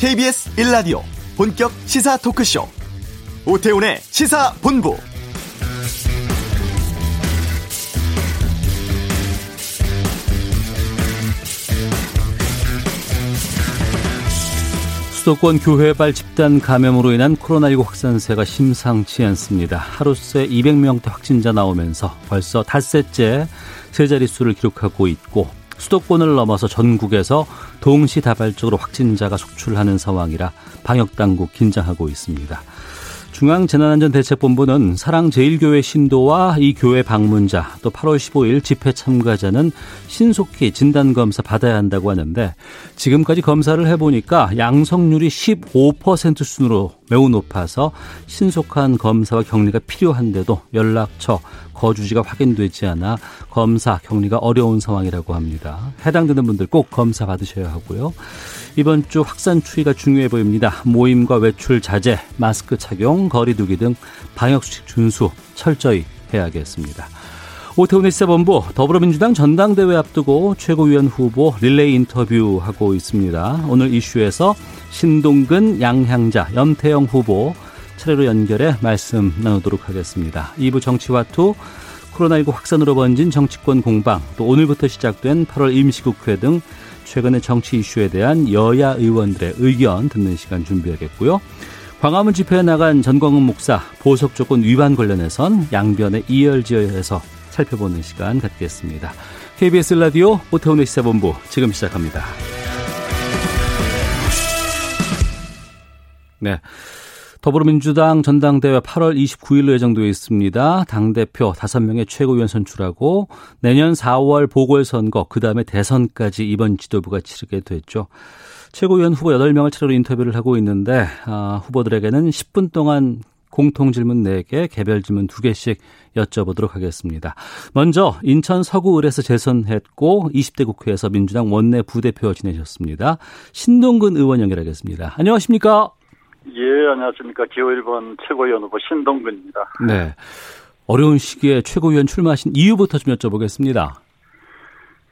KBS 1라디오 본격 시사 토크쇼 오태훈의 시사본부 수도권 교회발 집단 감염으로 인한 코로나19 확산세가 심상치 않습니다. 하루 새 200명대 확진자 나오면서 벌써 닷새째 세 자릿수를 기록하고 있고 수도권을 넘어서 전국에서 동시다발적으로 확진자가 속출하는 상황이라 방역당국 긴장하고 있습니다. 중앙재난안전대책본부는 사랑제일교회 신도와 이 교회 방문자 또 8월 15일 집회 참가자는 신속히 진단검사 받아야 한다고 하는데 지금까지 검사를 해보니까 양성률이 15% 순으로 매우 높아서 신속한 검사와 격리가 필요한데도 연락처, 거주지가 확인되지 않아 검사, 격리가 어려운 상황이라고 합니다. 해당되는 분들 꼭 검사 받으셔야 하고요. 이번 주 확산 추이가 중요해 보입니다. 모임과 외출 자제, 마스크 착용, 거리두기 등 방역 수칙 준수 철저히 해야겠습니다. 오태훈의 시사본부 더불어민주당 전당대회 앞두고 최고위원 후보 릴레이 인터뷰하고 있습니다. 오늘 이슈에서 신동근, 양향자, 염태영 후보 차례로 연결해 말씀 나누도록 하겠습니다. 2부 정치와투 코로나19 확산으로 번진 정치권 공방 또 오늘부터 시작된 8월 임시국회 등 최근의 정치 이슈에 대한 여야 의원들의 의견 듣는 시간 준비하겠고요. 광화문 집회에 나간 전광훈 목사 보석 조건 위반 관련해선 양변의 이열지어에서 살펴보는 시간 갖겠습니다. KBS 라디오 오태훈의 시사본부 지금 시작합니다. 네. 더불어민주당 전당대회 8월 29일로 예정되어 있습니다. 당대표 5명의 최고위원 선출하고 내년 4월 보궐선거, 그 다음에 대선까지 이번 지도부가 치르게 됐죠. 최고위원 후보 8명을 차례로 인터뷰를 하고 있는데 아, 후보들에게는 10분 동안 공통 질문 4개, 개별 질문 2개씩 여쭤보도록 하겠습니다. 먼저 인천 서구을에서 재선했고 20대 국회에서 민주당 원내 부대표 지내셨습니다. 신동근 의원 연결하겠습니다. 안녕하십니까? 예, 안녕하십니까. 기호 1번 최고위원 후보 신동근입니다. 네. 어려운 시기에 최고위원 출마하신 이유부터 좀 여쭤보겠습니다.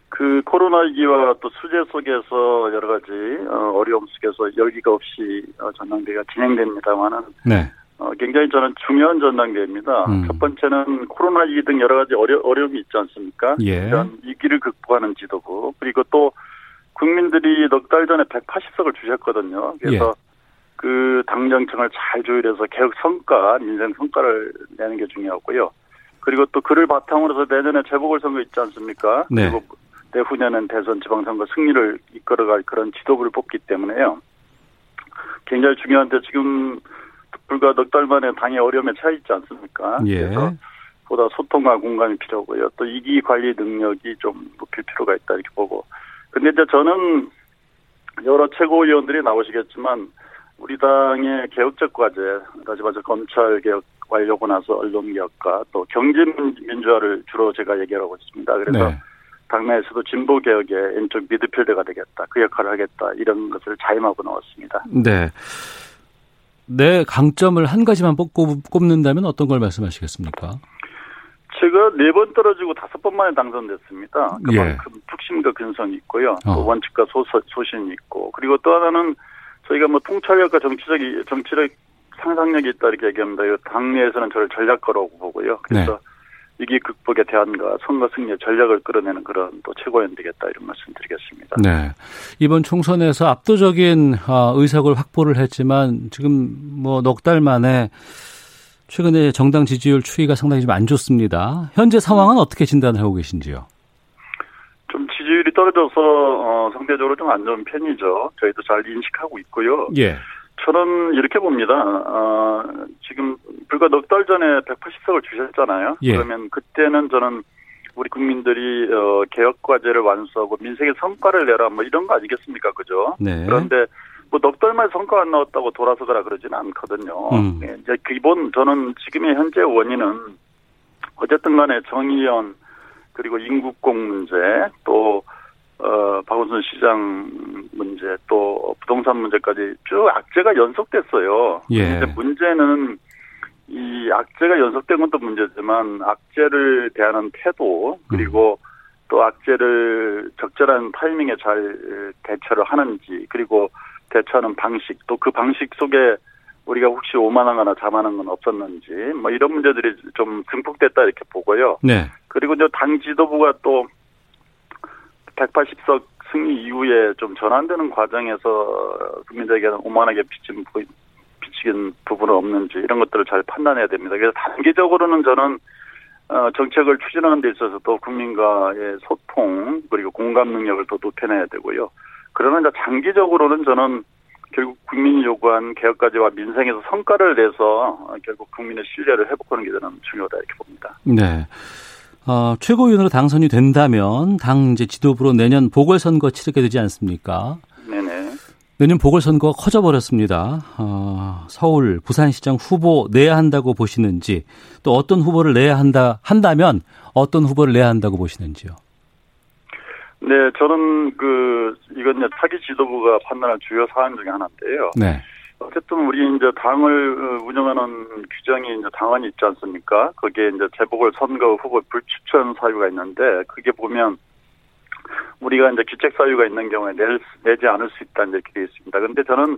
그 코로나 위기와 또 수재 속에서 여러 가지 어, 어려움 속에서 열기가 없이 어, 전당대회가 진행됩니다만은 네. 어, 굉장히 저는 중요한 전당대회입니다. 음. 첫 번째는 코로나 위기 등 여러 가지 어려, 어려움이 있지 않습니까? 예. 이런 위기를 극복하는 지도부 그리고 또 국민들이 넉 달 전에 180석을 주셨거든요. 그래서 예. 그 당정청을 잘 조율해서 개혁 성과, 민생 성과를 내는 게 중요하고요. 그리고 또 그를 바탕으로 해서 내년에 재보궐선거 있지 않습니까? 네. 그리고 내후년은 대선 지방선거 승리를 이끌어갈 그런 지도부를 뽑기 때문에요. 굉장히 중요한데 지금 불과 넉 달 만에 당의 어려움에 처해 있지 않습니까? 예. 그래서 보다 소통과 공감이 필요하고요. 또 이기 관리 능력이 좀 높일 필요가 있다 이렇게 보고. 근데 이제 저는 여러 최고위원들이 나오시겠지만 우리 당의 개혁적 과제, 다시 말해서 검찰 개혁 완료하고 나서 언론 개혁과 또 경제 민주화를 주로 제가 얘기하고 있습니다. 그래서 네. 당내에서도 진보 개혁의 왼쪽 미드필드가 되겠다, 그 역할을 하겠다 이런 것을 자임하고 나왔습니다. 네. 내 강점을 한 가지만 뽑고 꼽는다면 어떤 걸 말씀하시겠습니까? 제가 네 번 떨어지고 다섯 번 만에 당선됐습니다. 그만큼 예. 툭심과 근성이 있고요. 또 어. 원칙과 소, 소신이 있고 그리고 또 하나는 저희가 뭐 통찰력과 정치적 정치적 상상력이 있다 이렇게 얘기합니다. 당내에서는 저를 전략가라고 보고요. 그래서 네. 위기 극복의 대안과 선거 승리의 전략을 끌어내는 그런 또 최고위원 되겠다 이런 말씀드리겠습니다. 네. 이번 총선에서 압도적인 아, 의석을 확보를 했지만 지금 뭐 넉 달 만에 최근에 정당 지지율 추이가 상당히 좀 안 좋습니다. 현재 상황은 어떻게 진단을 하고 계신지요? 좀 지지율이 떨어져서 어, 상대적으로 좀 안 좋은 편이죠. 저희도 잘 인식하고 있고요. 예. 저는 이렇게 봅니다. 어, 지금 불과 넉 달 전에 180석을 주셨잖아요. 예. 그러면 그때는 저는 우리 국민들이 어, 개혁 과제를 완수하고 민생의 성과를 내라 뭐 이런 거 아니겠습니까, 그죠? 네. 그런데 뭐넉 달 만에 성과 안 나왔다고 돌아서거나 그러지는 않거든요. 음. 예, 이제 기본 저는 지금의 현재 원인은 어쨌든 간에 정의연 그리고 인국공 문제 또 어, 박원순 시장 문제 또 부동산 문제까지 쭉 악재가 연속됐어요. 예. 문제는 이 악재가 연속된 것도 문제지만 악재를 대하는 태도 그리고 음. 또 악재를 적절한 타이밍에 잘 대처를 하는지 그리고 대처하는 방식 또 그 방식 속에 우리가 혹시 오만하거나 자만한 건 없었는지 뭐 이런 문제들이 좀 증폭됐다 이렇게 보고요. 네. 그리고 이제 당 지도부가 또 180석 승리 이후에 좀 전환되는 과정에서 국민들에게는 오만하게 비친 비치긴 부분은 없는지 이런 것들을 잘 판단해야 됩니다. 그래서 단기적으로는 저는 어, 정책을 추진하는 데 있어서도 국민과의 소통 그리고 공감 능력을 더 높여내야 되고요. 그러나 이제 장기적으로는 저는 결국 국민이 요구한 개혁까지와 민생에서 성과를 내서 결국 국민의 신뢰를 회복하는 게 저는 중요하다 이렇게 봅니다. 네. 어, 최고위원으로 당선이 된다면 당 이제 지도부로 내년 보궐선거 치르게 되지 않습니까? 네네. 내년 보궐선거가 커져버렸습니다. 어, 서울, 부산시장 후보 내야 한다고 보시는지 또 어떤 후보를 내야 한다 한다면 어떤 후보를 내야 한다고 보시는지요? 네, 저는 그 이건 이제 차기 지도부가 판단할 주요 사안 중에 하나인데요. 네. 어쨌든 우리 이제 당을 운영하는 규정이 이제 당원이 있지 않습니까? 거기에 이제 재보궐 선거 후보 불추천 사유가 있는데 그게 보면 우리가 이제 규책 사유가 있는 경우에 낼, 내지 않을 수 있다 이렇게 되어 있습니다. 근데 저는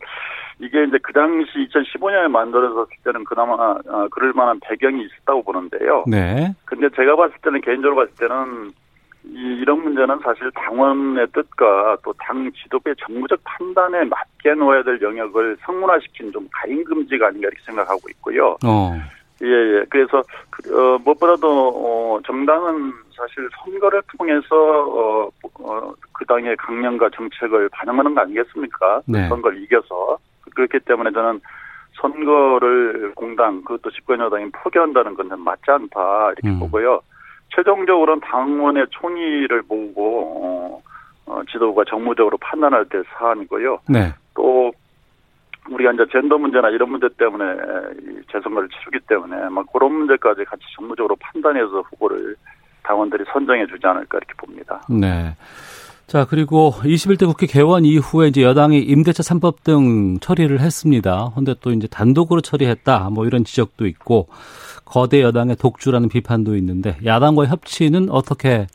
이게 이제 그 당시 2015년에 만들어졌을 때는 그나마 어, 그럴 만한 배경이 있었다고 보는데요. 네. 근데 제가 봤을 때는 개인적으로 봤을 때는 이, 이런 문제는 사실 당원의 뜻과 또 당 지도부의 정무적 판단에 맞게 놓아야 될 영역을 성문화시킨 좀 가인금지가 아닌가 이렇게 생각하고 있고요. 어. 예, 예. 그래서, 그, 어, 무엇보다도, 어, 정당은 사실 선거를 통해서, 어, 어, 그 당의 강령과 정책을 반영하는 거 아니겠습니까? 네. 선거를 이겨서. 그렇기 때문에 저는 선거를 공당, 그것도 집권여당이 포기한다는 건 맞지 않다, 이렇게 음. 보고요. 최종적으로는 당원의 총의를 보고, 어, 어, 지도부가 정무적으로 판단할 때 사안이고요. 네. 또 우리가 이제 젠더 문제나 이런 문제 때문에 이 재선거를 치르기 때문에 막 그런 문제까지 같이 정무적으로 판단해서 후보를 당원들이 선정해 주지 않을까 이렇게 봅니다. 네. 자, 그리고 21대 국회 개원 이후에 이제 여당이 임대차 3법 등 처리를 했습니다. 근데 또 이제 단독으로 처리했다. 뭐 이런 지적도 있고 거대 여당의 독주라는 비판도 있는데 야당과의 협치는 어떻게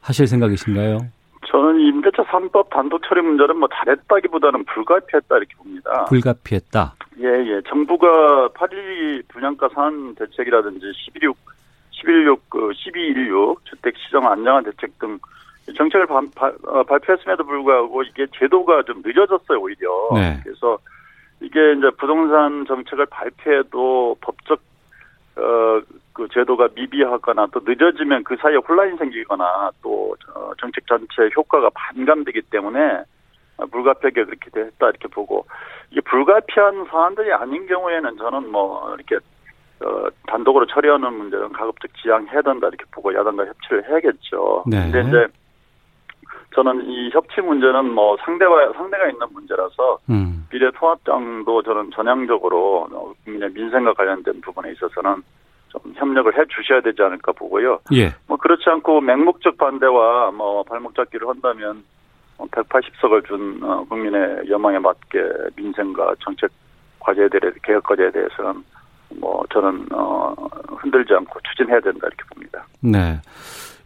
하실 생각이신가요? 저는 이 임대차 3법 단독 처리 문제는 뭐 잘했다기보다는 불가피했다 이렇게 봅니다. 불가피했다. 예, 예. 정부가 8.12 분양가 산 대책이라든지 11.6, 11.6, 그 12.16 주택 시정 안정화 대책 등 정책을 바, 바, 어, 발표했음에도 불구하고 이게 제도가 좀 늦어졌어요, 오히려. 네. 그래서 이게 이제 부동산 정책을 발표해도 법적 어, 그 제도가 미비하거나 또 늦어지면 그 사이에 혼란이 생기거나 또 어, 정책 전체 효과가 반감되기 때문에 불가피하게 그렇게 됐다 이렇게 보고 이게 불가피한 사안들이 아닌 경우에는 저는 뭐 이렇게 어, 단독으로 처리하는 문제는 가급적 지양해야 된다 이렇게 보고 야당과 협치를 해야겠죠. 네. 근데 이제 저는 이 협치 문제는 뭐 상대와 상대가 있는 문제라서 음. 미래통합당도 저는 전향적으로 국민의 민생과 관련된 부분에 있어서는 좀 협력을 해 주셔야 되지 않을까 보고요. 예. 뭐 그렇지 않고 맹목적 반대와 뭐 발목 잡기를 한다면 180석을 준 어, 국민의 여망에 맞게 민생과 정책 과제에 대해 개혁 과제에 대해서는 뭐 저는 어 흔들지 않고 추진해야 된다 이렇게 봅니다. 네.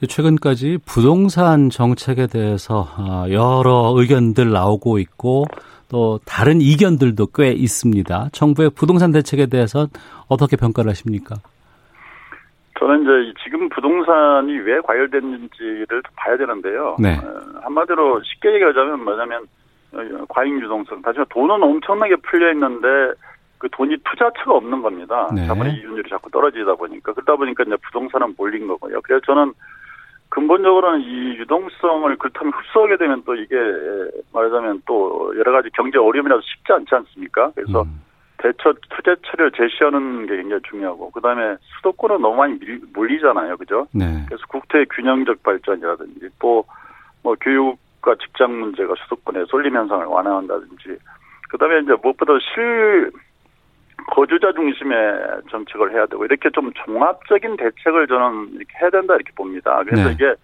최근까지 부동산 정책에 대해서 아, 여러 의견들 나오고 있고 또 다른 이견들도 꽤 있습니다. 정부의 부동산 대책에 대해서 어떻게 평가를 하십니까? 저는 이제 지금 부동산이 왜 과열됐는지를 봐야 되는데요. 네. 어, 한마디로 쉽게 얘기하자면 뭐냐면 어, 과잉 유동성. 다시 말해 돈은 엄청나게 풀려 있는데 그 돈이 투자처가 없는 겁니다. 네. 자본의 이윤율이 자꾸 떨어지다 보니까 그러다 보니까 이제 부동산은 몰린 거고요. 그래서 저는 근본적으로는 이 유동성을 그렇다면 흡수하게 되면 또 이게 말하자면 또 여러 가지 경제 어려움이라도 쉽지 않지 않습니까? 그래서 음. 대처 투자처를 제시하는 게 굉장히 중요하고 그다음에 수도권은 너무 많이 밀, 몰리잖아요, 그죠? 네. 그래서 국토의 균형적 발전이라든지 또 뭐 교육과 직장 문제가 수도권의 쏠림 현상을 완화한다든지 그다음에 이제 무엇보다 실 거주자 중심의 정책을 해야 되고 이렇게 좀 종합적인 대책을 저는 이렇게 해야 된다 이렇게 봅니다. 그래서 네. 이게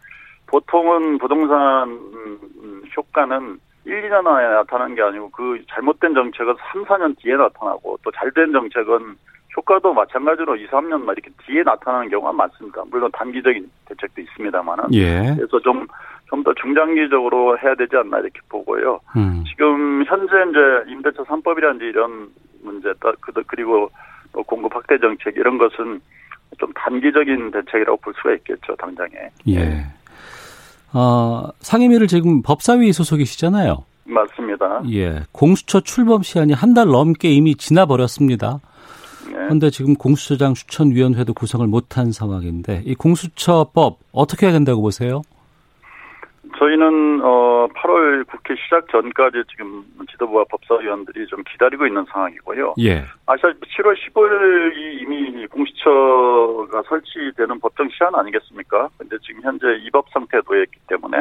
보통은 부동산 음, 효과는 1, 2년 안에 나타나는 게 아니고 그 잘못된 정책은 3, 4년 뒤에 나타나고 또 잘된 정책은 효과도 마찬가지로 2, 3년 막 이렇게 뒤에 나타나는 경우가 많습니다. 물론 단기적인 대책도 있습니다만은. 예. 그래서 좀 좀 더 중장기적으로 해야 되지 않나 이렇게 보고요. 음. 지금 현재 이제 임대차 3법이라든지 이런 문제, 그리고 또 공급 확대 정책 이런 것은 좀 단기적인 대책이라고 볼 수가 있겠죠, 당장에. 예. 어, 상임위를 지금 법사위 소속이시잖아요. 맞습니다. 예. 공수처 출범 시한이 한 달 넘게 이미 지나버렸습니다. 그런데 네. 지금 공수처장 추천위원회도 구성을 못한 상황인데 이 공수처법 어떻게 해야 된다고 보세요? 저희는 어 8월 국회 시작 전까지 지금 지도부와 법사위원들이 좀 기다리고 있는 상황이고요. 예. 아시다시피 7월 15일이 이미 공수처가 설치되는 법정 시한 아니겠습니까? 근데 지금 현재 입법 상태에 놓여 있기 때문에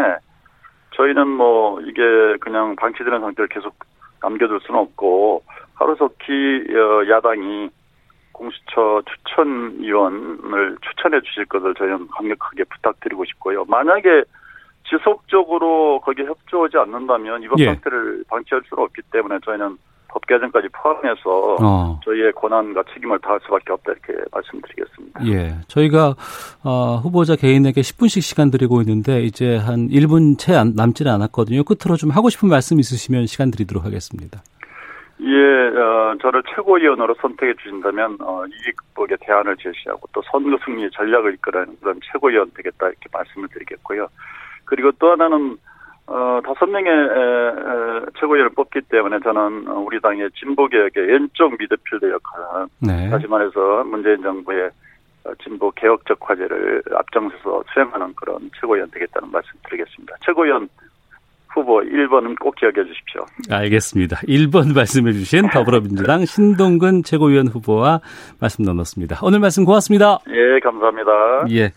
저희는 뭐 이게 그냥 방치되는 상태를 계속 남겨둘 수는 없고 하루속히 어, 야당이 공수처 추천위원을 추천해 주실 것을 저희는 강력하게 부탁드리고 싶고요. 만약에 지속적으로 거기에 협조하지 않는다면 이번 예. 상태를 방치할 수는 없기 때문에 저희는 법 개정까지 포함해서 어. 저희의 권한과 책임을 다할 수밖에 없다 이렇게 말씀드리겠습니다. 예, 저희가 어, 후보자 개인에게 10분씩 시간 드리고 있는데 이제 한 1분 채 남지는 않았거든요. 끝으로 좀 하고 싶은 말씀 있으시면 시간 드리도록 하겠습니다. 예, 어, 저를 최고위원으로 선택해 주신다면 어, 이익 극복의 대안을 제시하고 또 선거 승리 전략을 이끌어내는 그런 최고위원 되겠다 이렇게 말씀을 드리겠고요. 그리고 또 하나는 어, 다섯 명의 최고위원을 뽑기 때문에 저는 우리 당의 진보개혁의 왼쪽 미드필더 역할, 네. 다시 말해서 문재인 정부의 진보 개혁적 과제를 앞장서서 수행하는 그런 최고위원 되겠다는 말씀 드리겠습니다. 최고위원 후보 1번은 꼭 기억해 주십시오. 알겠습니다. 1번 말씀해 주신 더불어민주당 신동근 최고위원 후보와 말씀 나눴습니다. 오늘 말씀 고맙습니다. 예, 감사합니다. 예.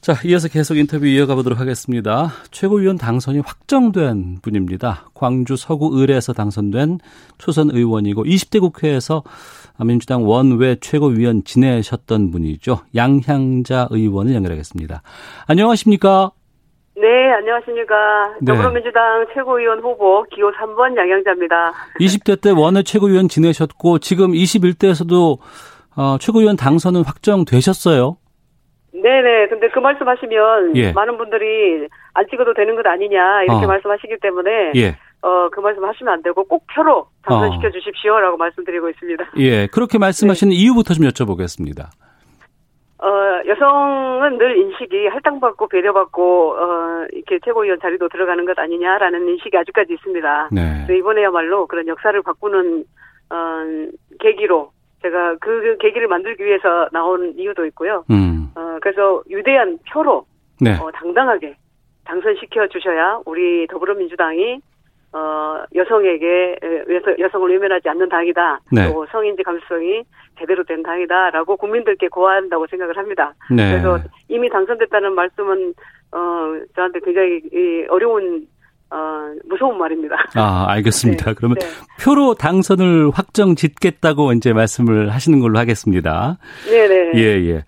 자, 이어서 계속 인터뷰 이어가 보도록 하겠습니다. 최고위원 당선이 확정된 분입니다. 광주 서구 의뢰에서 당선된 초선 의원이고 20대 국회에서 민주당 원외 최고위원 지내셨던 분이죠. 양향자 의원을 연결하겠습니다. 안녕하십니까? 네, 안녕하십니까. 네. 더불어민주당 최고위원 후보 기호 3번 양향자입니다. 20대 때 원외 최고위원 지내셨고 지금 21대에서도 어, 최고위원 당선은 확정되셨어요. 네네. 근데 그 말씀하시면 예. 많은 분들이 안 찍어도 되는 것 아니냐 이렇게 어. 말씀하시기 때문에 예. 어, 그 말씀 하시면 안 되고 꼭 표로 당선시켜 어. 주십시오라고 말씀드리고 있습니다. 예. 그렇게 말씀하시는 네. 이유부터 좀 여쭤보겠습니다. 어, 여성은 늘 인식이 할당받고 배려받고, 어, 이렇게 최고위원 자리도 들어가는 것 아니냐라는 인식이 아직까지 있습니다. 네. 이번에야말로 그런 역사를 바꾸는, 어, 계기로 제가 그 계기를 만들기 위해서 나온 이유도 있고요. 음. 어, 그래서 유대한 표로 네. 어, 당당하게 당선시켜 주셔야 우리 더불어민주당이 어, 여성에게 여성, 여성을 외면하지 않는 당이다. 네. 또 성인지 감수성이 제대로 된 당이다라고 국민들께 고한다고 생각을 합니다. 네. 그래서 이미 당선됐다는 말씀은 어, 저한테 굉장히 어려운 어, 무서운 말입니다. 아, 알겠습니다. 네, 그러면 네. 표로 당선을 확정 짓겠다고 이제 말씀을 하시는 걸로 하겠습니다. 네 네. 예, 예.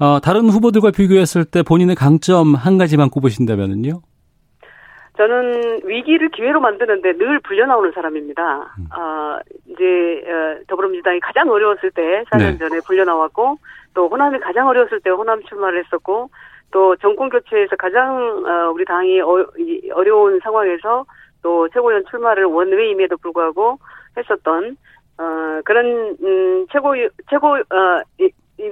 어, 다른 후보들과 비교했을 때 본인의 강점 한 가지만 꼽으신다면요? 저는 위기를 기회로 만드는데 늘 불려나오는 사람입니다. 음. 어, 이제 어, 더불어민주당이 가장 어려웠을 때 4년 네. 전에 불려나왔고 또 호남이 가장 어려웠을 때 호남 출마를 했었고 또 정권 교체에서 가장 어, 우리 당이 어, 어려운 상황에서 또 최고위원 출마를 원외임에도 불구하고 했었던 어, 그런 음, 최고 최고 어,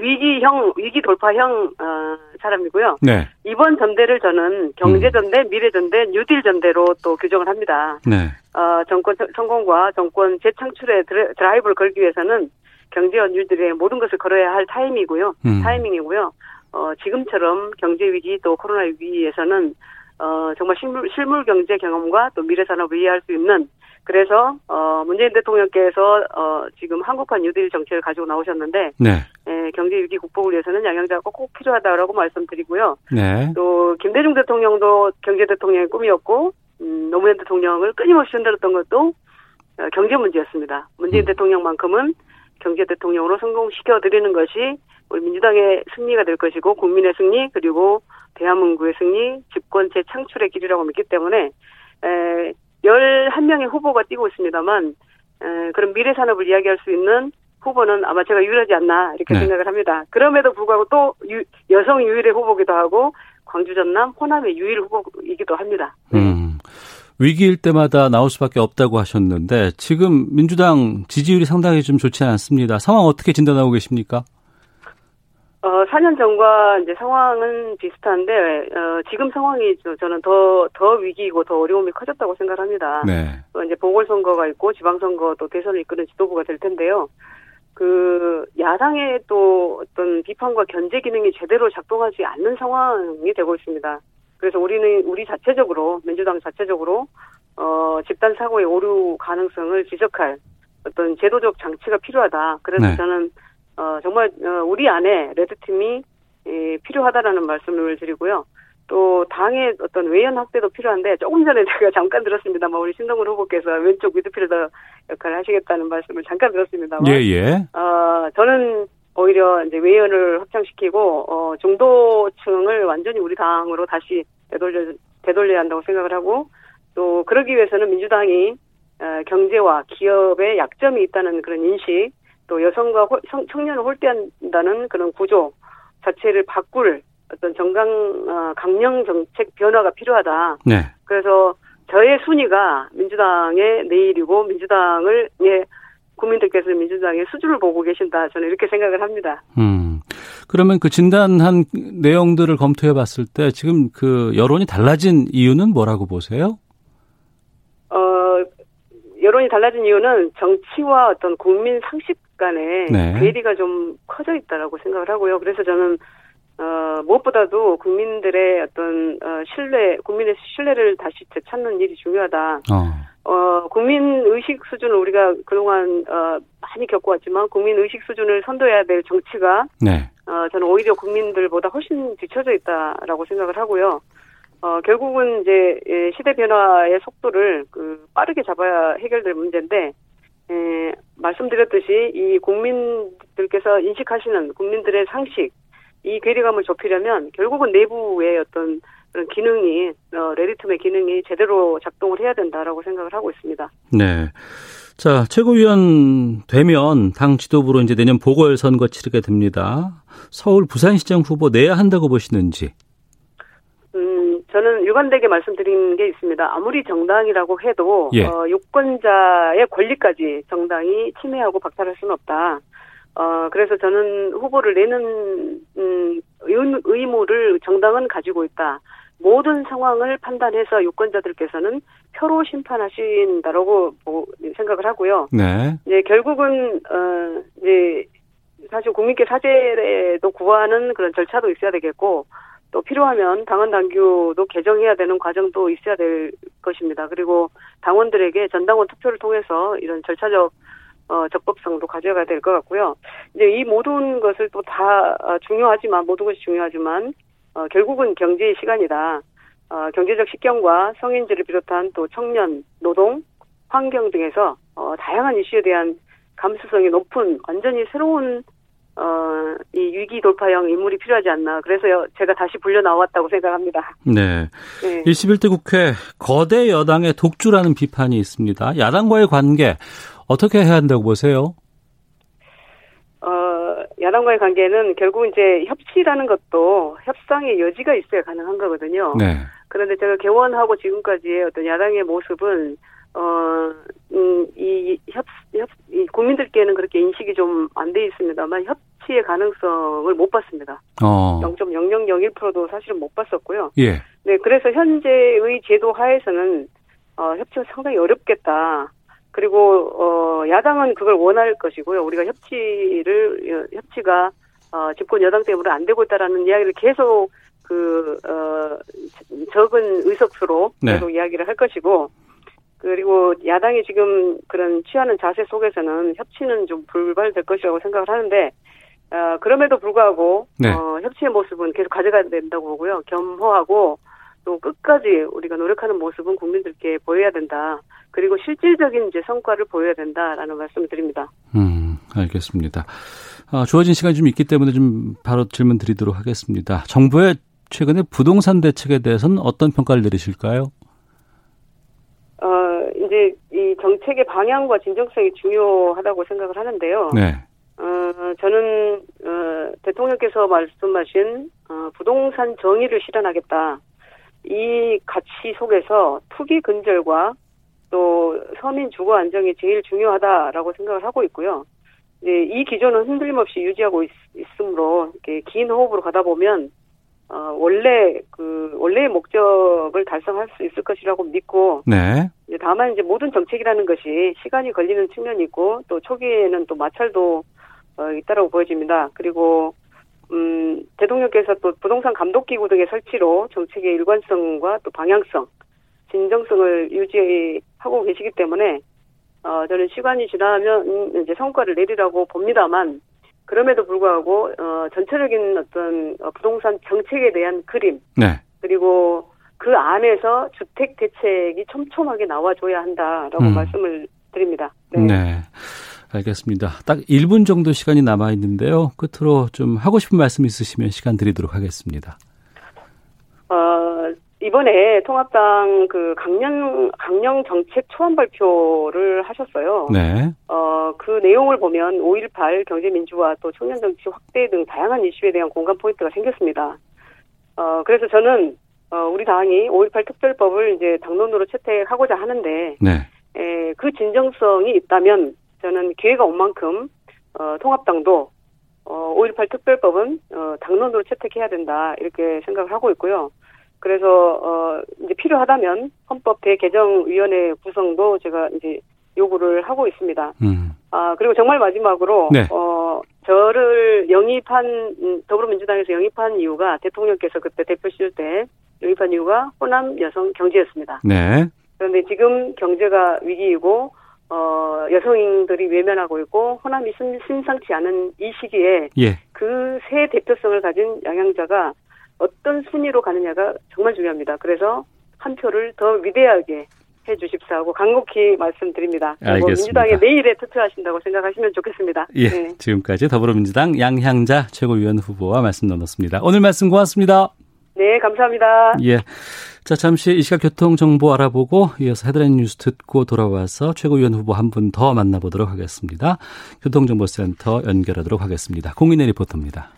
위기형 위기 돌파형 어, 사람이고요. 네. 이번 전대를 저는 경제 전대, 음. 미래 전대, 뉴딜 전대로 또 규정을 합니다. 네. 어, 정권 성공과 정권 재창출에 드라이브를 걸기 위해서는 경제와 뉴딜의 모든 것을 걸어야 할 타임이고요. 음. 타이밍이고요. 어, 지금처럼 경제 위기 또 코로나 위기에서는 어, 정말 실물, 실물 경제 경험과 또 미래 산업을 이해할 수 있는 그래서 어, 문재인 대통령께서 어, 지금 한국판 뉴딜 정책을 가지고 나오셨는데 네. 에, 경제 위기 극복을 위해서는 양양자가 꼭 필요하다라고 말씀드리고요. 네. 또 김대중 대통령도 경제 대통령의 꿈이었고 음, 노무현 대통령을 끊임없이 흔들었던 것도 어, 경제 문제였습니다. 문재인 음. 대통령만큼은 경제 대통령으로 성공시켜 드리는 것이 우리 민주당의 승리가 될 것이고 국민의 승리 그리고 대한민국의 승리 집권 재창출의 길이라고 믿기 때문에 에, 11명의 후보가 뛰고 있습니다만 에, 그런 미래 산업을 이야기할 수 있는 후보는 아마 제가 유일하지 않나 이렇게 네. 생각을 합니다. 그럼에도 불구하고 또 유, 여성 유일의 후보기도 하고 광주 전남 호남의 유일 후보이기도 합니다. 네. 음. 위기일 때마다 나올 수밖에 없다고 하셨는데 지금 민주당 지지율이 상당히 좀 좋지 않습니다. 상황 어떻게 진단하고 계십니까? 어, 4년 전과 이제 상황은 비슷한데, 어, 지금 상황이 저는 더, 더 위기이고 더 어려움이 커졌다고 생각합니다. 네. 어, 이제 보궐선거가 있고 지방선거 또 대선을 이끄는 지도부가 될 텐데요. 그, 야당의 또 어떤 비판과 견제 기능이 제대로 작동하지 않는 상황이 되고 있습니다. 그래서 우리는, 우리 자체적으로, 민주당 자체적으로, 어, 집단 사고의 오류 가능성을 지적할 어떤 제도적 장치가 필요하다. 그래서 네. 저는 어, 정말 어, 우리 안에 레드팀이 예, 필요하다라는 말씀을 드리고요. 또 당의 어떤 외연 확대도 필요한데 조금 전에 제가 잠깐 들었습니다만 우리 신동훈 후보께서 왼쪽 미드필더 역할을 하시겠다는 말씀을 잠깐 들었습니다만 예, 예. 어, 저는 오히려 이제 외연을 확장시키고 어, 중도층을 완전히 우리 당으로 다시 되돌려 되돌려야 한다고 생각을 하고 또 그러기 위해서는 민주당이 어, 경제와 기업의 약점이 있다는 그런 인식 또 여성과 홀, 청년을 홀대한다는 그런 구조 자체를 바꿀 어떤 정강 어, 강령 정책 변화가 필요하다. 네. 그래서 저의 순위가 민주당의 내일이고 민주당을 예 국민들께서 민주당의 수준을 보고 계신다. 저는 이렇게 생각을 합니다. 음. 그러면 그 진단한 내용들을 검토해 봤을 때 지금 그 여론이 달라진 이유는 뭐라고 보세요? 어, 여론이 달라진 이유는 정치와 어떤 국민 상식 간에 네. 괴리가 좀 커져 있다라고 생각을 하고요. 그래서 저는 어, 무엇보다도 국민들의 어떤 어, 신뢰, 국민의 신뢰를 다시 되찾는 일이 중요하다. 어. 어, 국민 의식 수준을 우리가 그동안 어, 많이 겪어왔지만 국민 의식 수준을 선도해야 될 정치가 네. 어, 저는 오히려 국민들보다 훨씬 뒤쳐져 있다라고 생각을 하고요. 어, 결국은 이제 예, 시대 변화의 속도를 그 빠르게 잡아야 해결될 문제인데 에, 말씀드렸듯이 이 국민들께서 인식하시는 국민들의 상식, 이 괴리감을 좁히려면 결국은 내부의 어떤 그런 기능이 어, 레디툼의 기능이 제대로 작동을 해야 된다라고 생각을 하고 있습니다. 네. 자, 최고위원 되면 당 지도부로 이제 내년 보궐선거 치르게 됩니다. 서울 부산시장 후보 내야 한다고 보시는지? 저는 유관되게 말씀드린 게 있습니다. 아무리 정당이라고 해도 예. 어, 유권자의 권리까지 정당이 침해하고 박탈할 수는 없다. 어, 그래서 저는 후보를 내는 음, 의무를 정당은 가지고 있다. 모든 상황을 판단해서 유권자들께서는 표로 심판하신다라고 생각을 하고요. 네. 이제 결국은 어 이제 사실 국민께 사죄도 구하는 그런 절차도 있어야 되겠고 또 필요하면 당원 당규도 개정해야 되는 과정도 있어야 될 것입니다. 그리고 당원들에게 전당원 투표를 통해서 이런 절차적 어, 적법성도 가져가야 될 것 같고요. 이제 이 모든 것을 또다 어, 중요하지만 모든 것이 중요하지만 어, 결국은 경제의 시간이다. 어, 경제적 식견과 성인지를 비롯한 또 청년, 노동, 환경 등에서 어, 다양한 이슈에 대한 감수성이 높은 완전히 새로운 어, 이 위기 돌파형 인물이 필요하지 않나. 그래서 제가 다시 불려 나왔다고 생각합니다. 네. 네. 21대 국회 거대 여당의 독주라는 비판이 있습니다. 야당과의 관계 어떻게 해야 한다고 보세요? 어, 야당과의 관계는 결국 이제 협치라는 것도 협상의 여지가 있어야 가능한 거거든요. 네. 그런데 제가 개원하고 지금까지의 어떤 야당의 모습은 어, 음, 이 협, 협, 이 국민들께는 그렇게 인식이 좀 안 돼 있습니다만 협치의 가능성을 못 봤습니다. 어. 0.0001%도 사실은 못 봤었고요. 예. 네, 그래서 현재의 제도 하에서는 어, 협치가 상당히 어렵겠다. 그리고 어, 야당은 그걸 원할 것이고요. 우리가 협치를 협치가 어, 집권 여당 때문에 안 되고 있다라는 이야기를 계속 그 어, 적은 의석수로 네. 계속 이야기를 할 것이고 그리고 야당이 지금 그런 취하는 자세 속에서는 협치는 좀 불발될 것이라고 생각을 하는데 어, 그럼에도 불구하고 네. 어, 협치의 모습은 계속 가져가야 된다고 보고요. 겸허하고 또 끝까지 우리가 노력하는 모습은 국민들께 보여야 된다. 그리고 실질적인 이제 성과를 보여야 된다라는 말씀을 드립니다. 음, 알겠습니다. 어, 주어진 시간이 좀 있기 때문에 좀 바로 질문 드리도록 하겠습니다. 정부의 최근에 부동산 대책에 대해서는 어떤 평가를 내리실까요? 이제 이 정책의 방향과 진정성이 중요하다고 생각을 하는데요. 네. 어, 저는 어, 대통령께서 말씀하신 어, 부동산 정의를 실현하겠다. 이 가치 속에서 투기 근절과 또 서민 주거 안정이 제일 중요하다라고 생각을 하고 있고요. 이제 이 기조는 흔들림 없이 유지하고 있, 으므로 이렇게 긴 호흡으로 가다 보면 어, 원래 그 원래의 목적을 달성할 수 있을 것이라고 믿고 네. 이제 다만 이제 모든 정책이라는 것이 시간이 걸리는 측면이 있고 또 초기에는 또 마찰도 어, 있다라고 보여집니다. 그리고 음, 대통령께서 또 부동산 감독 기구 등의 설치로 정책의 일관성과 또 방향성, 진정성을 유지하고 계시기 때문에 어, 저는 시간이 지나면 이제 성과를 내리라고 봅니다만 그럼에도 불구하고 어, 전체적인 어떤 어, 부동산 정책에 대한 그림 네. 그리고 그 안에서 주택 대책이 촘촘하게 나와줘야 한다라고 음. 말씀을 드립니다. 네. 알겠습니다. 딱 1분 정도 시간이 남아 있는데요. 끝으로 좀 하고 싶은 말씀 있으시면 시간 드리도록 하겠습니다. 어, 이번에 통합당 그 강령 강령 정책 초안 발표를 하셨어요. 네. 어, 그 내용을 보면 5.18 경제민주화 또 청년 정치 확대 등 다양한 이슈에 대한 공감 포인트가 생겼습니다. 어, 그래서 저는 어, 우리 당이 5.18 특별법을 이제 당론으로 채택하고자 하는데 네. 에, 그 진정성이 있다면 저는 기회가 온 만큼 어, 통합당도 어, 5.18 특별법은 어, 당론으로 채택해야 된다 이렇게 생각을 하고 있고요. 그래서 어, 이제 필요하다면 헌법 대개정위원회 구성도 제가 이제 요구를 하고 있습니다. 음. 아 그리고 정말 마지막으로 네. 어, 저를 영입한 음, 더불어민주당에서 영입한 이유가 대통령께서 그때 대표실 때 영입한 이유가 호남 여성 경제였습니다. 네. 그런데 지금 경제가 위기이고 어, 여성들이 외면하고 있고 호남이 심, 심상치 않은 이 시기에 예. 그새 대표성을 가진 양양자가 어떤 순위로 가느냐가 정말 중요합니다. 그래서 한 표를 더 위대하게 해 주십사 하고 간곡히 말씀드립니다. 그리고 알겠습니다. 민주당에 내일에 투표하신다고 생각하시면 좋겠습니다. 예. 네. 지금까지 더불어민주당 양향자 최고위원 후보와 말씀 나눴습니다. 오늘 말씀 고맙습니다. 네, 감사합니다. 예. 자, 잠시 이 시각 교통 정보 알아보고 이어서 헤드라인 뉴스 듣고 돌아와서 최고위원 후보 한 분 더 만나보도록 하겠습니다. 교통정보센터 연결하도록 하겠습니다. 공인의 리포터입니다.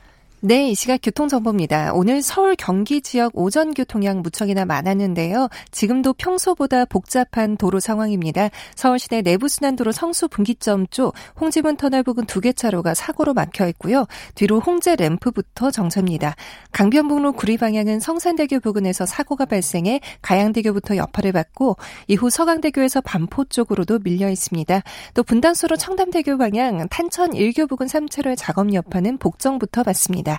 네, 이 시각 교통정보입니다. 오늘 서울 경기 지역 오전 교통량 무척이나 많았는데요. 지금도 평소보다 복잡한 도로 상황입니다. 서울시내 내부순환도로 성수 분기점 쪽 홍지문 터널 부근 두 개 차로가 사고로 막혀 있고요. 뒤로 홍제 램프부터 정체입니다. 강변북로 구리 방향은 성산대교 부근에서 사고가 발생해 가양대교부터 여파를 받고 이후 서강대교에서 반포 쪽으로도 밀려 있습니다. 또 분당수로 청담대교 방향 탄천 1교 부근 3차로의 작업 여파는 복정부터 받습니다.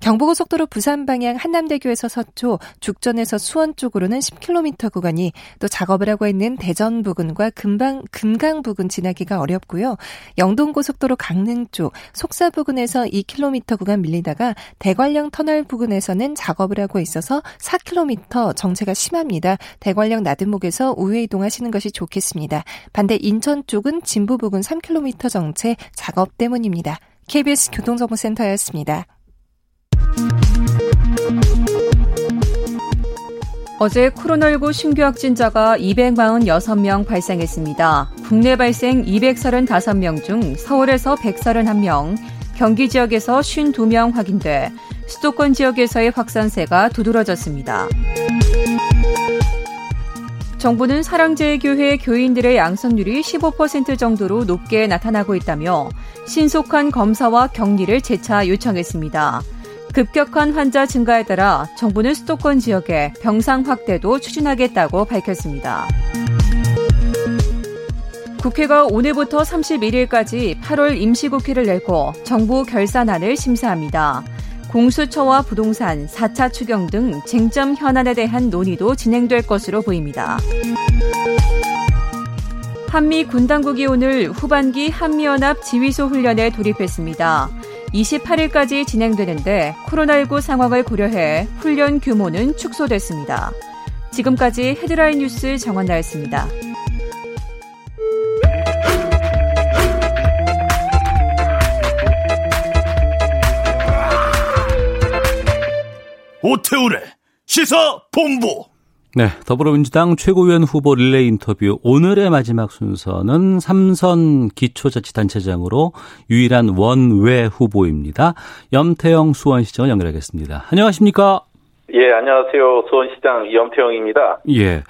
경부고속도로 부산 방향 한남대교에서 서초, 죽전에서 수원 쪽으로는 10km 구간이 또 작업을 하고 있는 대전 부근과 금방, 금강 부근 지나기가 어렵고요. 영동고속도로 강릉 쪽, 속사 부근에서 2km 구간 밀리다가 대관령 터널 부근에서는 작업을 하고 있어서 4km 정체가 심합니다. 대관령 나들목에서 우회 이동하시는 것이 좋겠습니다. 반대 인천 쪽은 진부 부근 3km 정체 작업 때문입니다. KBS 교통정보센터였습니다. 어제 코로나19 신규 확진자가 246명 발생했습니다. 국내 발생 235명 중 서울에서 131명, 경기 지역에서 52명 확인돼 수도권 지역에서의 확산세가 두드러졌습니다. 정부는 사랑제일교회 교인들의 양성률이 15% 정도로 높게 나타나고 있다며 신속한 검사와 격리를 재차 요청했습니다. 급격한 환자 증가에 따라 정부는 수도권 지역에 병상 확대도 추진하겠다고 밝혔습니다. 국회가 오늘부터 31일까지 8월 임시국회를 열고 정부 결산안을 심사합니다. 공수처와 부동산, 4차 추경 등 쟁점 현안에 대한 논의도 진행될 것으로 보입니다. 한미 군 당국이 오늘 후반기 한미연합 지휘소 훈련에 돌입했습니다. 28일까지 진행되는데 코로나19 상황을 고려해 훈련 규모는 축소됐습니다. 지금까지 헤드라인 뉴스 정원 나였습니다. 오태우래 시사 본부 네, 더불어민주당 최고위원 후보 릴레이 인터뷰 오늘의 마지막 순서는 삼선 기초자치단체장으로 유일한 원외 후보입니다. 염태영 수원시장을 연결하겠습니다. 안녕하십니까? 예, 안녕하세요. 수원시장 염태영입니다. 예.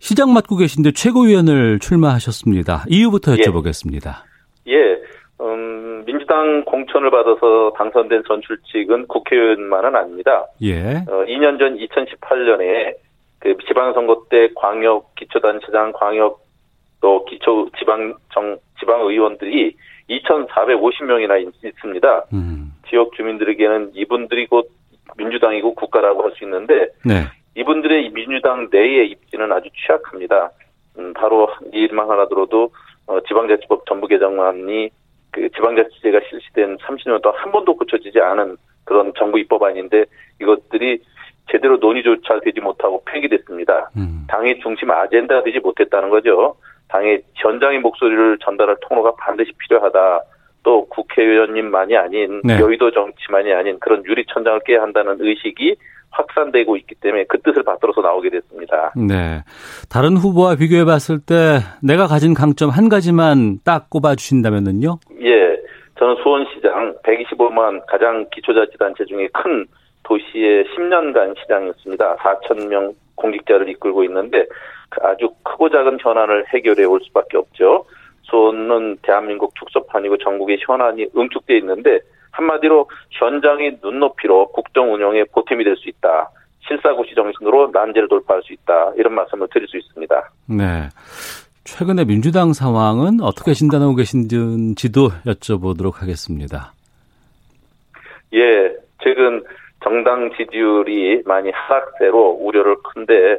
시장 맡고 계신데 최고위원을 출마하셨습니다. 이유부터 예. 여쭤보겠습니다. 예, 예 음, 민주당 공천을 받아서 당선된 선출직은 국회의원만은 아닙니다. 예. 어, 2년 전 2018년에 그 지방선거 때 광역 기초단체장, 광역 또 기초 지방정 지방의원들이 2,450명이나 있습니다. 음. 지역 주민들에게는 이분들이 곧 민주당이고 국가라고 할 수 있는데 네. 이분들의 민주당 내의 입지는 아주 취약합니다. 음, 바로 이 일만 하나 들어도 어, 지방자치법 전부 개정안이 그 지방자치제가 실시된 30년 동안 한 번도 고쳐지지 않은 그런 정부 입법안인데 이것들이 제대로 논의조차 되지 못하고 폐기됐습니다. 음. 당의 중심 아젠다가 되지 못했다는 거죠. 당의 현장의 목소리를 전달할 통로가 반드시 필요하다. 또 국회의원님만이 아닌 네. 여의도 정치만이 아닌 그런 유리천장을 깨야 한다는 의식이 확산되고 있기 때문에 그 뜻을 받들어서 나오게 됐습니다. 네. 다른 후보와 비교해 봤을 때 내가 가진 강점 한 가지만 딱 꼽아 주신다면은요? 예, 저는 수원시장 125만 가장 기초자치단체 중에 큰 도시의 10년간 시장이었습니다. 4천 명 공직자를 이끌고 있는데 아주 크고 작은 현안을 해결해 올 수밖에 없죠. 수원은 대한민국 축소판이고 전국의 현안이 응축돼 있는데 한마디로 현장의 눈높이로 국정 운영에 보탬이 될 수 있다. 실사고시 정신으로 난제를 돌파할 수 있다. 이런 말씀을 드릴 수 있습니다. 네. 최근에 민주당 상황은 어떻게 진단하고 계신지도 여쭤보도록 하겠습니다. 예, 최근 정당 지지율이 많이 하락세로 우려를 큰데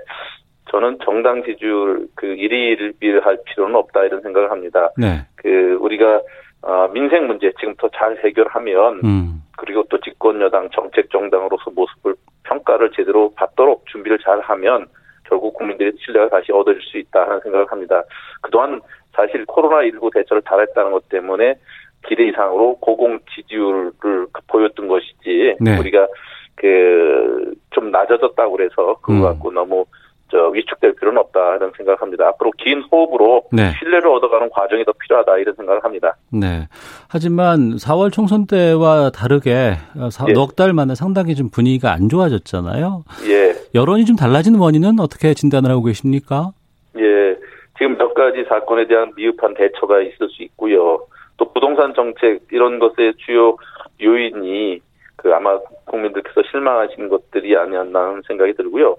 저는 정당 지지율 그 일희일비할 필요는 없다 이런 생각을 합니다. 네. 그 우리가 어, 민생 문제 지금부터 잘 해결하면 음. 그리고 또 집권 여당 정책 정당으로서 모습을 평가를 제대로 받도록 준비를 잘 하면 결국 국민들의 신뢰가 다시 얻어질 수 있다 하는 생각을 합니다. 그동안 사실 코로나19 대처를 잘했다는 것 때문에 기대 이상으로 고공 지지율을 보였던 것이지 네. 우리가 그 좀 낮아졌다고 그래서 그거 음. 갖고 너무 저 위축될 필요는 없다 이런 생각을 합니다. 앞으로 긴 호흡으로 네. 신뢰를 얻어가는 과정이 더 필요하다 이런 생각을 합니다. 네. 하지만 4월 총선 때와 다르게 예. 넉달 만에 상당히 좀 분위기가 안 좋아졌잖아요. 예. 여론이 좀 달라진 원인은 어떻게 진단을 하고 계십니까? 예, 지금 몇 가지 사건에 대한 미흡한 대처가 있을 수 있고요. 또 부동산 정책 이런 것의 주요 요인이 그 아마 국민들께서 실망하신 것들이 아니었나 하는 생각이 들고요.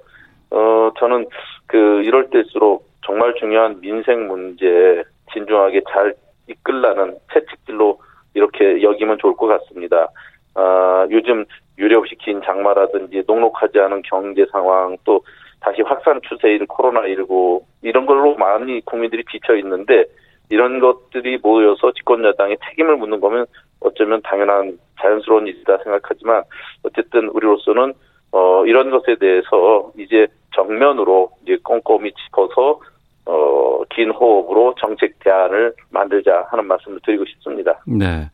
어, 저는 그 이럴 때일수록 정말 중요한 민생 문제 진중하게 잘 이끌라는 채찍질로 이렇게 여기면 좋을 것 같습니다. 아, 요즘 유례 없이 긴 장마라든지 녹록하지 않은 경제 상황 또 다시 확산 추세인 코로나19 이런 걸로 많이 국민들이 지쳐 있는데 이런 것들이 모여서 집권 여당에 책임을 묻는 거면 어쩌면 당연한 자연스러운 일이다 생각하지만 어쨌든 우리로서는 어 이런 것에 대해서 이제 정면으로 이제 꼼꼼히 짚어서 어긴 호흡으로 정책 대안을 만들자 하는 말씀을 드리고 싶습니다. 네.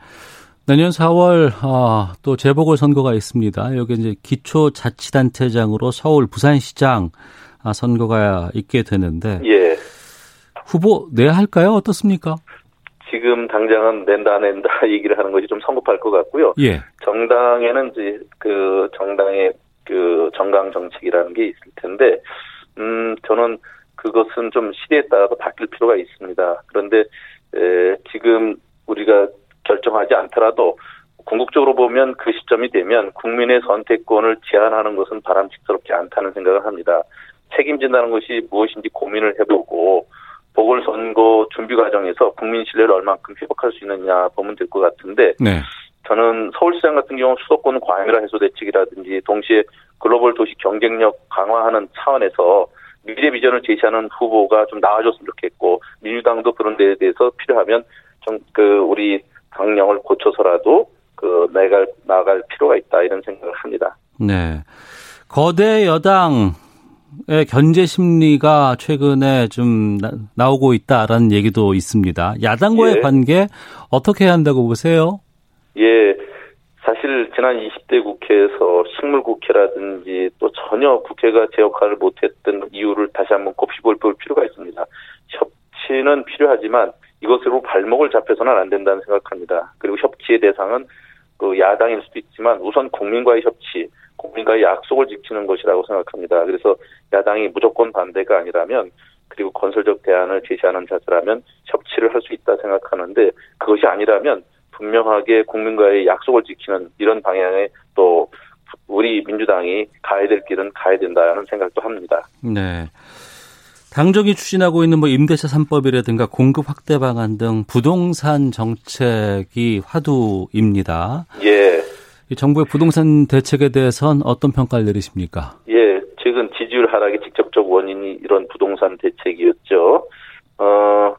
내년 4월 아, 또 재보궐 선거가 있습니다. 여기 이제 기초 자치단체장으로 서울 부산시장 아, 선거가 있게 되는데 예. 후보 내야 할까요? 어떻습니까? 지금 당장은 낸다 안 낸다 얘기를 하는 것이 좀 성급할 것 같고요. 예. 정당에는 이제 그 정당의 그 정강 정책이라는 게 있을 텐데, 음 저는 그것은 좀 시대에 따라서 바뀔 필요가 있습니다. 그런데 에, 지금 우리가 결정하지 않더라도 궁극적으로 보면 그 시점이 되면 국민의 선택권을 제한하는 것은 바람직스럽지 않다는 생각을 합니다. 책임진다는 것이 무엇인지 고민을 해보고 보궐선거 준비 과정에서 국민 신뢰를 얼만큼 회복할 수 있느냐 보면 될 것 같은데 네. 저는 서울시장 같은 경우 수도권 과밀화 해소 대책이라든지 동시에 글로벌 도시 경쟁력 강화하는 차원에서 미래 비전을 제시하는 후보가 좀 나와줬으면 좋겠고 민주당도 그런 데에 대해서 필요하면 좀 그 우리 강령을 고쳐서라도 그 나갈 나갈 필요가 있다 이런 생각을 합니다. 네. 거대 여당 의 견제 심리가 최근에 좀 나, 오고 있다라는 얘기도 있습니다. 야당과의 예. 관계 어떻게 해야 한다고 보세요? 예, 사실 지난 20대 국회에서 식물 국회라든지 또 전혀 국회가 제 역할을 못했던 이유를 다시 한번 곱씹어 볼 필요가 있습니다. 협치는 필요하지만 이것으로 발목을 잡혀서는 안 된다는 생각합니다. 그리고 협치의 대상은 그 야당일 수도 있지만 우선 국민과의 협치, 국민과의 약속을 지키는 것이라고 생각합니다. 그래서 야당이 무조건 반대가 아니라면 그리고 건설적 대안을 제시하는 자세라면 협치를 할 수 있다 생각하는데 그것이 아니라면 분명하게 국민과의 약속을 지키는 이런 방향에 또 우리 민주당이 가야 될 길은 가야 된다는 생각도 합니다. 네. 당정이 추진하고 있는 뭐 임대차 3법이라든가 공급 확대 방안 등 부동산 정책이 화두입니다. 예. 정부의 부동산 대책에 대해선 어떤 평가를 내리십니까? 예. 최근 지지율 하락의 직접적 원인이 이런 부동산 대책이었죠. 어,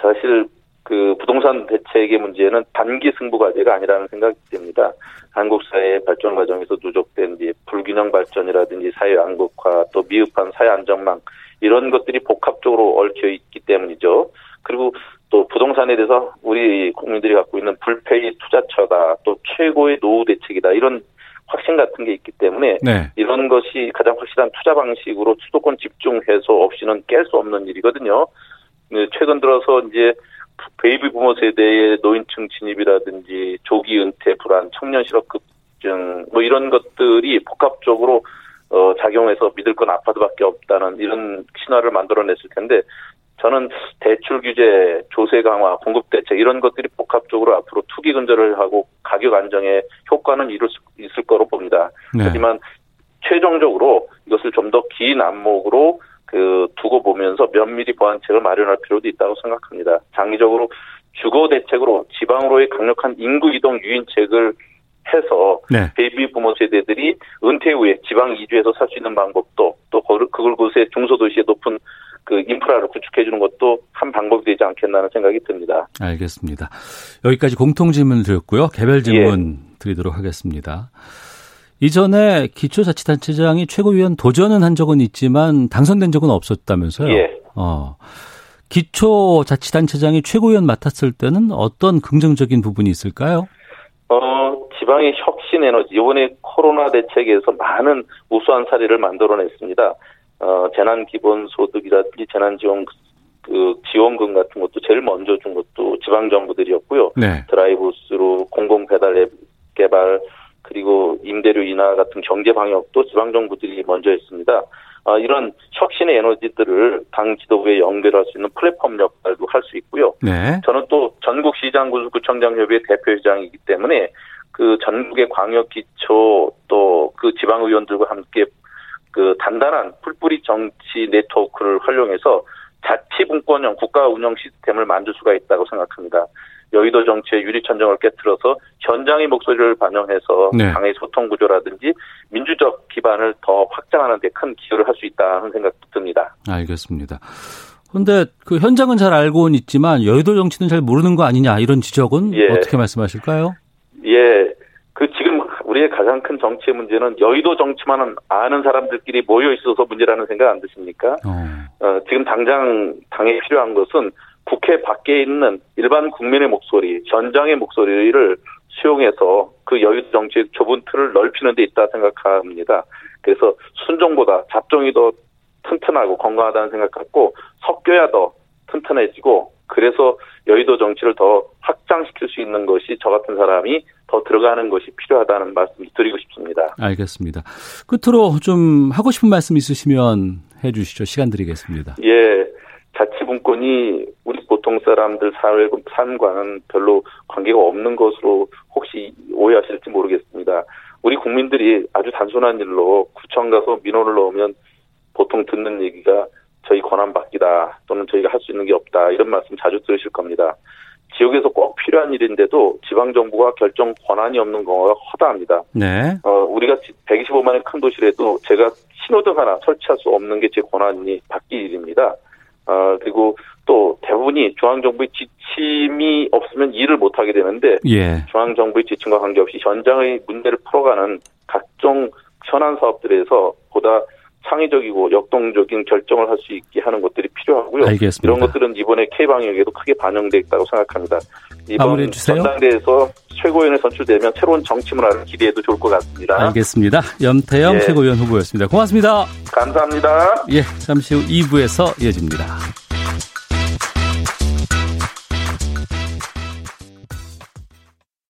사실 그 부동산 대책의 문제는 단기 승부 과제가 아니라는 생각이 듭니다. 한국 사회 발전 과정에서 누적된 불균형 발전이라든지 사회 양극화 또 미흡한 사회 안정망 이런 것들이 복합적으로 얽혀 있기 때문이죠. 그리고 또 부동산에 대해서 우리 국민들이 갖고 있는 불패의 투자처다 또 최고의 노후 대책이다 이런 확신 같은 게 있기 때문에 네. 이런 것이 가장 확실한 투자 방식으로 수도권 집중 해소 없이는 깰 수 없는 일이거든요. 네, 최근 들어서 이제 베이비 부모 세대의 노인층 진입이라든지 조기 은퇴 불안, 청년 실업 급증 뭐 이런 것들이 복합적으로 어, 작용해서 믿을 건 아파트밖에 없다는 이런 신화를 만들어냈을 텐데 저는 대출 규제, 조세 강화, 공급 대책 이런 것들이 복합적으로 앞으로 투기 근절을 하고 가격 안정에 효과는 이룰 수 있을 거로 봅니다. 네. 하지만 최종적으로 이것을 좀 더 긴 안목으로 그 두고 보면서 면밀히 보완책을 마련할 필요도 있다고 생각합니다. 장기적으로 주거 대책으로 지방으로의 강력한 인구 이동 유인책을 해서 네. 베이비 부모 세대들이 은퇴 후에 지방 이주해서 살 수 있는 방법도 또 그걸 곳에 중소도시에 높은 그 인프라를 구축해 주는 것도 한 방법이 되지 않겠나는 생각이 듭니다. 알겠습니다. 여기까지 공통 질문 드렸고요. 개별 질문 예. 드리도록 하겠습니다. 이전에 기초자치단체장이 최고위원 도전은 한 적은 있지만 당선된 적은 없었다면서요? 예. 어. 기초자치단체장이 최고위원 맡았을 때는 어떤 긍정적인 부분이 있을까요? 어, 지방의 혁신 에너지, 이번에 코로나 대책에서 많은 우수한 사례를 만들어냈습니다. 어, 재난 기본 소득이라든지 재난 지원, 그, 지원금 같은 것도 제일 먼저 준 것도 지방 정부들이었고요. 네. 드라이브스루, 공공 배달 앱 개발, 그리고 임대료 인하 같은 경제 방역도 지방 정부들이 먼저 했습니다. 아, 이런 혁신의 에너지들을 당 지도부에 연결할 수 있는 플랫폼 역할도 할 수 있고요. 네. 저는 또 전국 시장 구청장 협의회 대표회장이기 때문에 그 전국의 광역 기초 또 그 지방 의원들과 함께 그 단단한 풀뿌리 정치 네트워크를 활용해서 자치분권형 국가 운영 시스템을 만들 수가 있다고 생각합니다. 여의도 정치의 유리천정을 깨뜨려서 현장의 목소리를 반영해서 네. 당의 소통 구조라든지 민주적 기반을 더 확장하는 데 큰 기여를 할 수 있다는 생각도 듭니다. 알겠습니다. 그런데 그 현장은 잘 알고는 있지만 여의도 정치는 잘 모르는 거 아니냐 이런 지적은 예. 어떻게 말씀하실까요? 예. 그 지금 우리의 가장 큰 정치의 문제는 여의도 정치만은 아는 사람들끼리 모여 있어서 문제라는 생각 안 드십니까? 어. 어 지금 당장 당에 필요한 것은 국회 밖에 있는 일반 국민의 목소리, 현장의 목소리를 수용해서 그 여유 정치의 좁은 틀을 넓히는 데 있다 생각합니다. 그래서 순종보다 잡종이 더 튼튼하고 건강하다는 생각 갖고 섞여야 더 튼튼해지고 그래서 여의도 정치를 더 확장시킬 수 있는 것이 저 같은 사람이 더 들어가는 것이 필요하다는 말씀 드리고 싶습니다. 알겠습니다. 끝으로 좀 하고 싶은 말씀 있으시면 해주시죠. 시간 드리겠습니다. 예. 자치분권이 우리 보통 사람들 삶과는 별로 관계가 없는 것으로 혹시 오해하실지 모르겠습니다. 우리 국민들이 아주 단순한 일로 구청 가서 민원을 넣으면 보통 듣는 얘기가 저희 권한 받기다 또는 저희가 할 수 있는 게 없다 이런 말씀 자주 들으실 겁니다. 지역에서 꼭 필요한 일인데도 지방 정부가 결정 권한이 없는 경우가 허다합니다. 네. 어, 우리가 125만의 큰 도시라도 제가 신호등 하나 설치할 수 없는 게 제 권한이 받기 일입니다. 어, 그리고 또 대부분이 중앙정부의 지침이 없으면 일을 못하게 되는데 예. 중앙정부의 지침과 관계없이 현장의 문제를 풀어가는 각종 현안 사업들에서 보다 창의적이고 역동적인 결정을 할 수 있게 하는 것들이 필요하고요. 알겠습니다. 이런 것들은 이번에 K방역에도 크게 반영돼 있다고 생각합니다. 이번 전당대에서 최고위원에 선출되면 새로운 정치 문화를 기대해도 좋을 것 같습니다. 알겠습니다. 염태영 예. 최고위원 후보였습니다. 고맙습니다. 감사합니다. 예, 잠시 후 2부에서 이어집니다.